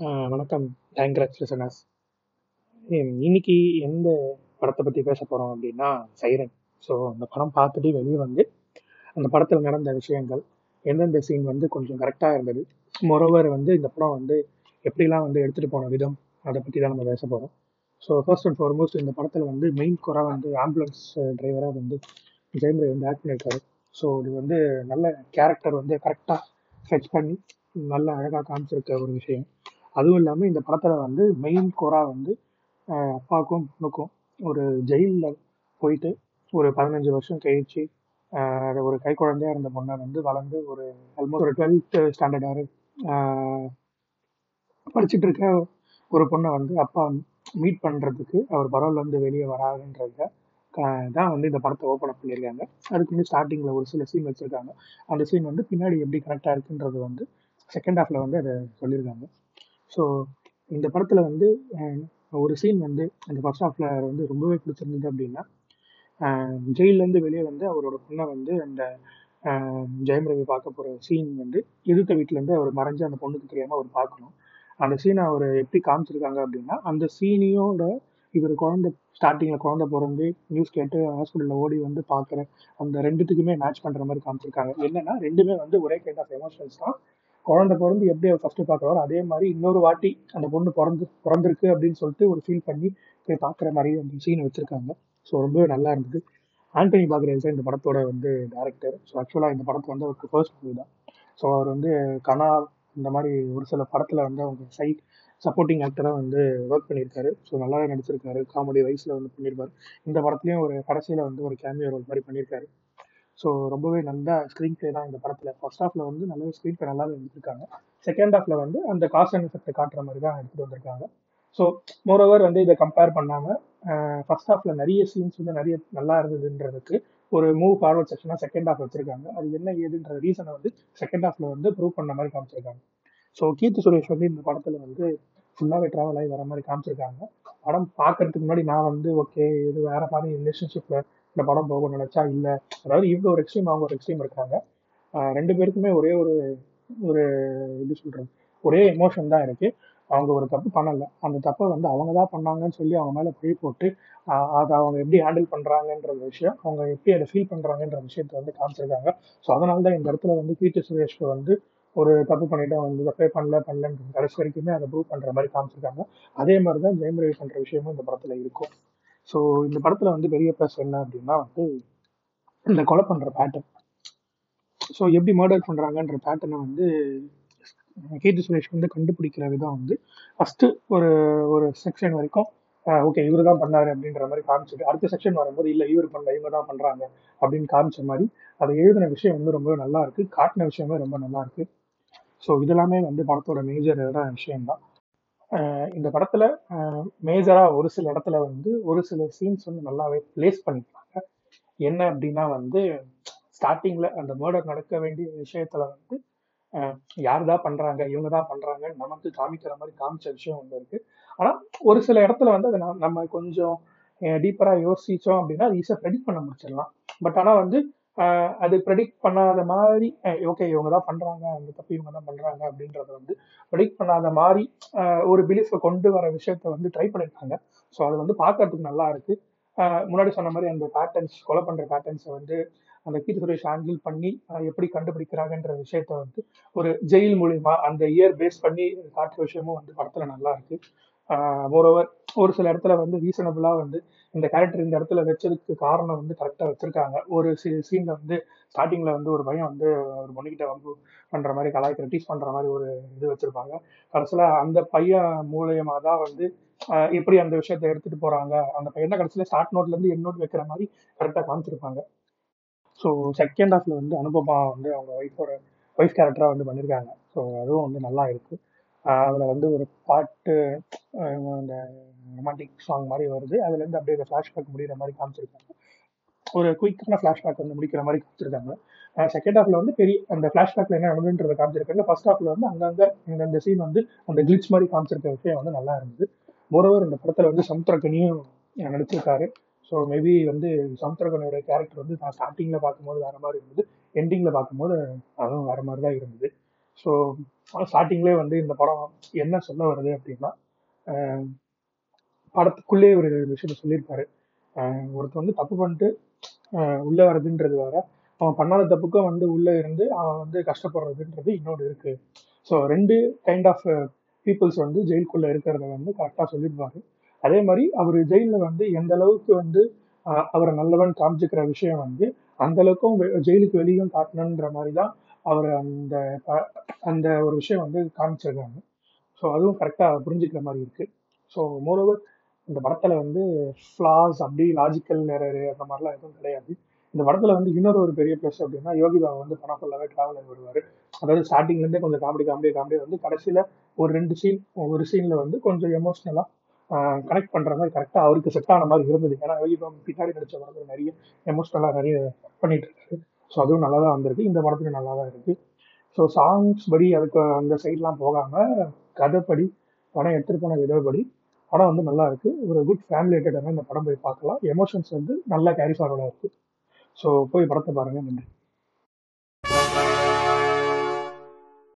வணக்கம். டேங்க்ராக்ஸ் லிசனர்ஸ் இன்னைக்கு எந்த படத்தை பற்றி பேச போகிறோம் அப்படின்னா சைரன் ஸோ அந்த படம் பார்த்துட்டு வெளியே வந்து அந்த படத்தில் நடந்த விஷயங்கள் எந்தெந்த சீன் வந்து கொஞ்சம் கரெக்டாக இருந்தது. மொரோவர் வந்து இந்த படம் வந்து எப்படிலாம் வந்து எடுத்துகிட்டு போன விதம் அதை பற்றி தான் நம்ம பேச போகிறோம் ஸோ ஃபர்ஸ்ட் அண்ட் ஃபார்மோஸ்ட் இந்த படத்தில் வந்து மெயின் குறை வந்து ஆம்புலன்ஸ் டிரைவராக வந்து ஜெயம் ரவி வந்து ஆக்ட் பண்ணியிருக்காரு ஸோ இது வந்து நல்ல கேரக்டர் வந்து கரெக்டாக ஃபெச் பண்ணி நல்ல அழகாக காமிச்சிருக்க ஒரு விஷயம். அதுவும் இல்லாமல் இந்த படத்தில் வந்து மெயின் கோராக வந்து அப்பாவுக்கும் பொண்ணுக்கும் ஒரு ஜெயிலில் போயிட்டு ஒரு பதினஞ்சு வருஷம் கழிச்சு ஒரு கை குழந்தையாக இருந்த பொண்ணை வந்து வளர்ந்து ஒரு ஆல்மோஸ்ட் ஒரு டுவெல்த் ஸ்டாண்டர்டாரு படிச்சுட்டு இருக்க ஒரு பொண்ணை வந்து அப்பா மீட் பண்ணுறதுக்கு அவர் பரவலேருந்து வெளியே வராதுன்றத தான் வந்து இந்த படத்தை ஓப்பன் அப் பண்ணியிருக்காங்க. அதுக்கு வந்து ஸ்டார்டிங்கில் ஒரு சில சீன் வச்சுருக்காங்க. அந்த சீன் வந்து பின்னாடி எப்படி கரெக்டாக இருக்குன்றது வந்து செகண்ட் ஹாஃபில் வந்து அதை சொல்லியிருக்காங்க. ஸோ இந்த படத்தில் வந்து ஒரு சீன் வந்து அந்த ஃபர்ஸ்ட் ஹாஃபில் வந்து ரொம்பவே பிடிச்சிருந்தது அப்படின்னா ஜெயிலேருந்து வெளியே வந்து அவரோட பொண்ணை வந்து அந்த ஜெயம் ரவி பார்க்க போகிற சீன் வந்து எதிர்த்த வீட்டிலேருந்து அவர் மறைஞ்சு அந்த பொண்ணுக்கு தெரியாமல் அவர் பார்க்கணும். அந்த சீனை அவர் எப்படி காமிச்சிருக்காங்க அப்படின்னா அந்த சீனியோட இவர் குழந்தை ஸ்டார்டிங்கில் குழந்தை பிறந்து நியூஸ் கேட்டு ஹாஸ்பிட்டலில் ஓடி வந்து பார்க்குற அந்த ரெண்டுத்துக்குமே மேட்ச் பண்ணுற மாதிரி காமிச்சிருக்காங்க. என்னன்னா ரெண்டுமே வந்து ஒரே கைண்ட் ஆஃப் எமோஷன்ஸ் தான். குழந்தை பிறந்து எப்படி அவர் ஃபர்ஸ்ட் பார்க்குறாரோ அதே மாதிரி இன்னொரு வாட்டி அந்த பொண்ணு பிறந்து பிறந்திருக்கு அப்படின்னு சொல்லிட்டு ஒரு ஃபீல் பண்ணி போய் பார்க்குற மாதிரி அந்த சீன் வச்சிருக்காங்க. ஸோ ரொம்பவே நல்லா இருந்தது. ஆண்டனி பாக்ரேஸ் இந்த படத்தோட வந்து டேரக்டர் ஸோ ஆக்சுவலாக இந்த படத்தை வந்து அவருக்கு ஃபர்ஸ்ட் மூவி தான். ஸோ அவர் வந்து கனா இந்த மாதிரி ஒரு சில படத்தில் வந்து அவங்க சைட் சப்போர்ட்டிங் ஆக்டராக வந்து ஒர்க் பண்ணியிருக்காரு. ஸோ நல்லாவே நடிச்சிருக்காரு. காமெடி வயசில் வந்து பண்ணியிருப்பாரு. இந்த படத்துலேயும் ஒரு கடைசியில் வந்து ஒரு கேமியோ ரோல் மாதிரி பண்ணியிருக்காரு. ஸோ ரொம்பவே நல்லா ஸ்க்ரீன் பிளே தான் இந்த படத்தில். ஃபர்ஸ்ட் ஹாஃபில் வந்து நல்ல ஸ்க்ரீன் பிளே நல்லாவே எடுத்திருக்காங்க. செகண்ட் ஹாஃபில் வந்து அந்த காஸ்ட் அண்ட் எஃபெக்ட் காட்டுற மாதிரி தான் எடுத்துகிட்டு வந்திருக்காங்க. ஸோ மோரோவர் வந்து இதை கம்பேர் பண்ணாமல் ஃபர்ஸ்ட் ஹாஃபில் நிறைய சீன்ஸ் வந்து நிறைய நல்லா இருந்ததுன்றதுக்கு ஒரு மூவ் ஃபார்வர்ட் செக்ஷனாக செகண்ட் ஹாஃப் வச்சிருக்காங்க. அது என்ன ஏதுன்ற ரீசனை வந்து செகண்ட் ஹாஃப்ல வந்து ப்ரூவ் பண்ண மாதிரி காமிச்சிருக்காங்க. ஸோ கீர்த்தி சுரேஷ் வந்து இந்த படத்தில் வந்து ஃபுல்லாகவே ட்ராவல் ஆகி வர மாதிரி காமிச்சிருக்காங்க. படம் பார்க்கறதுக்கு முன்னாடி நான் வந்து ஓகே இது வேற மாதிரி ரிலேஷன்ஷிப்பில் இந்த படம் போகணும்னு நினச்சா இல்லை. அதாவது இவங்க ஒரு எக்ஸ்ட்ரீம் அவங்க ஒரு எக்ஸ்ட்ரீம் இருக்காங்க. ரெண்டு பேருக்குமே ஒரே ஒரு ஒரு எப்படி சொல்கிறது ஒரே எமோஷன் தான் இருக்குது அவங்க ஒரு தப்பு பண்ணலை. அந்த தப்பை வந்து அவங்க தான் பண்ணாங்கன்னு சொல்லி அவங்க மேலே பழி போட்டு அதை அவங்க எப்படி ஹேண்டில் பண்ணுறாங்கன்ற விஷயம் அவங்க எப்படி அதை ஃபீல் பண்ணுறாங்கன்ற விஷயத்தை வந்து காமிச்சிருக்காங்க. ஸோ அதனால தான் இந்த இடத்துல வந்து கீர்த்தி சுரேஷ்க்கு வந்து ஒரு தப்பு பண்ணிட்டு அவங்க வந்து தப்பே பண்ணல பண்ணலன்ற கடைசி வரைக்குமே அதை ப்ரூவ் பண்ணுற மாதிரி காமிச்சிருக்காங்க. அதே மாதிரி தான் ஜெயம் ரவி விஷயமும் இந்த படத்தில் இருக்கும். ஸோ இந்த படத்தில் வந்து பெரிய ப்ளஸ் என்ன அப்படின்னா வந்து இந்த கொலை பண்ணுற பேட்டர்ன் ஸோ எப்படி மர்டர் பண்ணுறாங்கன்ற பேட்டர்னை வந்து கேஜி சுரேஷ் வந்து கண்டுபிடிக்கிற விதம் வந்து ஃபஸ்ட்டு ஒரு ஒரு செக்ஷன் வரைக்கும் ஓகே இவர் தான் பண்ணாரு அப்படின்ற மாதிரி காமிச்சிட்டு அடுத்த செக்ஷன் வரும்போது இல்லை இவர் பண்ணல இவங்க தான் பண்ணுறாங்க அப்படின்னு காமிச்ச மாதிரி அதை எழுதின விஷயம் வந்து ரொம்ப நல்லா இருக்கு காட்டின விஷயமே ரொம்ப நல்லா இருக்கு. ஸோ இதெல்லாமே வந்து படத்தோட மேஜர் விஷயம் தான் இந்த படத்துல மேஜரா ஒரு சில இடத்துல வந்து ஒரு சில சீன்ஸ் வந்து நல்லாவே பிளேஸ் பண்ணிருக்காங்க. என்ன அப்படின்னா வந்து ஸ்டார்டிங்ல அந்த மர்டர் நடக்க வேண்டிய விஷயத்துல வந்து யார் தான் பண்றாங்க இவங்க தான் பண்றாங்கன்னு நமக்கு காமிக்கிற மாதிரி காமிச்ச விஷயம் வந்து இருக்கு. ஆனா ஒரு சில இடத்துல வந்து அதை நம்ம நம்ம கொஞ்சம் டீப்பரா யோசிச்சோம் அப்படின்னா அது ஈஸியாக ப்ரெடிக்ட் பண்ண முடிச்சிடலாம். பட் ஆனா வந்து அது ப்ரெடிக்ட் பண்ணாத மாதிரி ஓகே இவங்க தான் பண்ணுறாங்க அந்த தப்பு இவங்க தான் பண்ணுறாங்க அப்படின்றத வந்து ப்ரெடிக்ட் பண்ணாத மாதிரி ஒரு பிலீஃபை கொண்டு வர விஷயத்த வந்து ட்ரை பண்ணியிருக்காங்க ஸோ அது வந்து பார்க்கறதுக்கு நல்லா இருக்கு. முன்னாடி சொன்ன மாதிரி அந்த பேட்டர்ன்ஸ் கொலை பண்ணுற பேட்டர்ன்ஸை வந்து அந்த கீர்த்தி சுரேஷ் ஹேண்டில் பண்ணி எப்படி கண்டுபிடிக்கிறாங்கன்ற விஷயத்த வந்து ஒரு ஜெயில் மூலியமா அந்த இயர் பேஸ் பண்ணி காட்டுற விஷயமும் வந்து படத்துல நல்லா இருக்கு. மோரோவர் ஒரு சில இடத்துல வந்து ரீசனபிளா வந்து இந்த கேரக்டர் இந்த இடத்துல வச்சதுக்கு காரணம் வந்து கரெக்டா வச்சிருக்காங்க. ஒரு சீன்ல வந்து ஸ்டார்டிங்ல வந்து ஒரு பையன் வந்து ஒரு பொண்ணுகிட்ட வந்து பண்ற மாதிரி கலாய்க்கிற டீஸ் பண்ற மாதிரி ஒரு இது வச்சிருப்பாங்க. கடைசியில அந்த பையன் மூலயமா தான் வந்து எப்படி அந்த விஷயத்த எடுத்துட்டு போறாங்க அந்த பையனை கடைசியில ஸ்டார்ட் நோட்ல இருந்து என் நோட் வைக்கிற மாதிரி கரெக்டா காமிச்சிருப்பாங்க. ஸோ செகண்ட் ஹாஃப்ல வந்து அனுபமா வந்து அவங்க ஒய்ஃபோட ஒய்ஃப் கேரக்டரா வந்து பண்ணியிருக்காங்க ஸோ அதுவும் வந்து நல்லா இருக்கு. அதுல வந்து ஒரு பாட்டு அந்த ரொமான்டிக் சாங் மாதிரி வருது. அதுல இருந்து அப்படியே ஃபிளாஷ்பேக் முடிகிற மாதிரி காமிச்சிருக்காங்க. ஒரு குயிக்கான ஃபிளாஷ்பேக் வந்து முடிக்கிற மாதிரி காமிச்சிருக்காங்க. செகண்ட் ஹாஃப்ல வந்து பெரிய அந்த ஃபிளாஷ்பேக்ல என்ன நடந்துன்றத காமிச்சிருக்காங்க. ஃபர்ஸ்ட் ஹாஃப்ல வந்து அங்கங்க இந்த சீன் வந்து அந்த கிளிச் மாதிரி காமிச்சிருக்க விஷயம் வந்து நல்லா இருந்தது. மோரோவர் இந்த படத்துல வந்து சமுத்திரக்கனியும் நடிச்சிருக்காரு. ஸோ மேபி வந்து சமுத்திரகனோட கேரக்டர் வந்து நான் ஸ்டார்டிங்கில் பார்க்கும்போது வேற மாதிரி இருந்தது. எண்டிங்கில் பார்க்கும்போது அதுவும் வேற மாதிரி தான் இருந்தது. ஸோ ஸ்டார்டிங்லேயே வந்து இந்த படம் என்ன சொல்ல வருது அப்படின்னா படத்துக்குள்ளேயே படத்துக்குள்ளே ஒரு விஷயத்த சொல்லியிருப்பாரு. ஒருத்தர் வந்து தப்பு பண்ணிட்டு உள்ளே உள்ள வர்றதுன்றது வேற. அவன் பண்ணாத தப்புக்கும் வந்து உள்ள இருந்து அவன் வந்து கஷ்டப்படுறதுன்றது இன்னொன்று இருக்கு. ஸோ ரெண்டு கைண்ட் ஆஃப் பீப்புள்ஸ் வந்து ஜெயிலுக்குள்ளே இருக்கிறத வந்து கரெக்டாக சொல்லியிருப்பாரு. அதே மாதிரி அவர் ஜெயிலில் வந்து எந்த அளவுக்கு வந்து அவரை நல்லவன் காமிச்சிக்கிற விஷயம் வந்து அந்த அளவுக்கும் வெ- ஜெயிலுக்கு வெளியும் காட்டணுன்ற மாதிரி தான் அவர் அந்த ப- அந்த ஒரு விஷயம் வந்து காமிச்சிருக்காங்க. ஸோ அதுவும் கரெக்டாக புரிஞ்சுக்கிற மாதிரி இருக்குது ஸோ மோரோவர் இந்த படத்தில் வந்து ஃப்ளாஸ் அப்படி லாஜிக்கல் எரரு அந்த மாதிரிலாம் எதுவும் கிடையாது. இந்த படத்தில் வந்து இன்னொரு ஒரு பெரிய ப்ளஸ் அப்படின்னா யோகி பாபா வந்து படம் ஃபுல்லாகவே ட்ராவல் வருவார். அதாவது ஸ்டார்டிங்லேருந்தே கொஞ்சம் காமெடி காமெடி காமெடி வந்து கடைசியில் ஒரு ரெண்டு சீன் ஒரு சீனில் வந்து கொஞ்சம் எமோஷ்னலாக கனெக்ட் பண்ணுற மாதிரி கரெக்டாக அவருக்கு செட் ஆன மாதிரி இருந்தது. ஏன்னா யோகி பாபா பின்னாடி நடித்த படத்தில் நிறைய எமோஷ்னலாக நிறைய பண்ணிட்டு இருக்காரு. ஸோ அதுவும் நல்லா தான் வந்திருக்கு. இந்த படத்துக்கு நல்லா தான் இருக்கு. ஸோ சாங்ஸ் படி அதுக்கு அந்த சைட்லாம் போகாம கதைப்படி படம் எடுத்துகிட்டு போன விதப்படி படம் வந்து நல்லா இருக்கு. ஒரு குட் ஃபேமிலி ரிலேட்டடான இந்த படம் போய் பார்க்கலாம். எமோஷன்ஸ் வந்து நல்லா கேரி ஃபார்வர்டாக இருக்கு. ஸோ போய் படத்தை பாருங்க. நன்றி.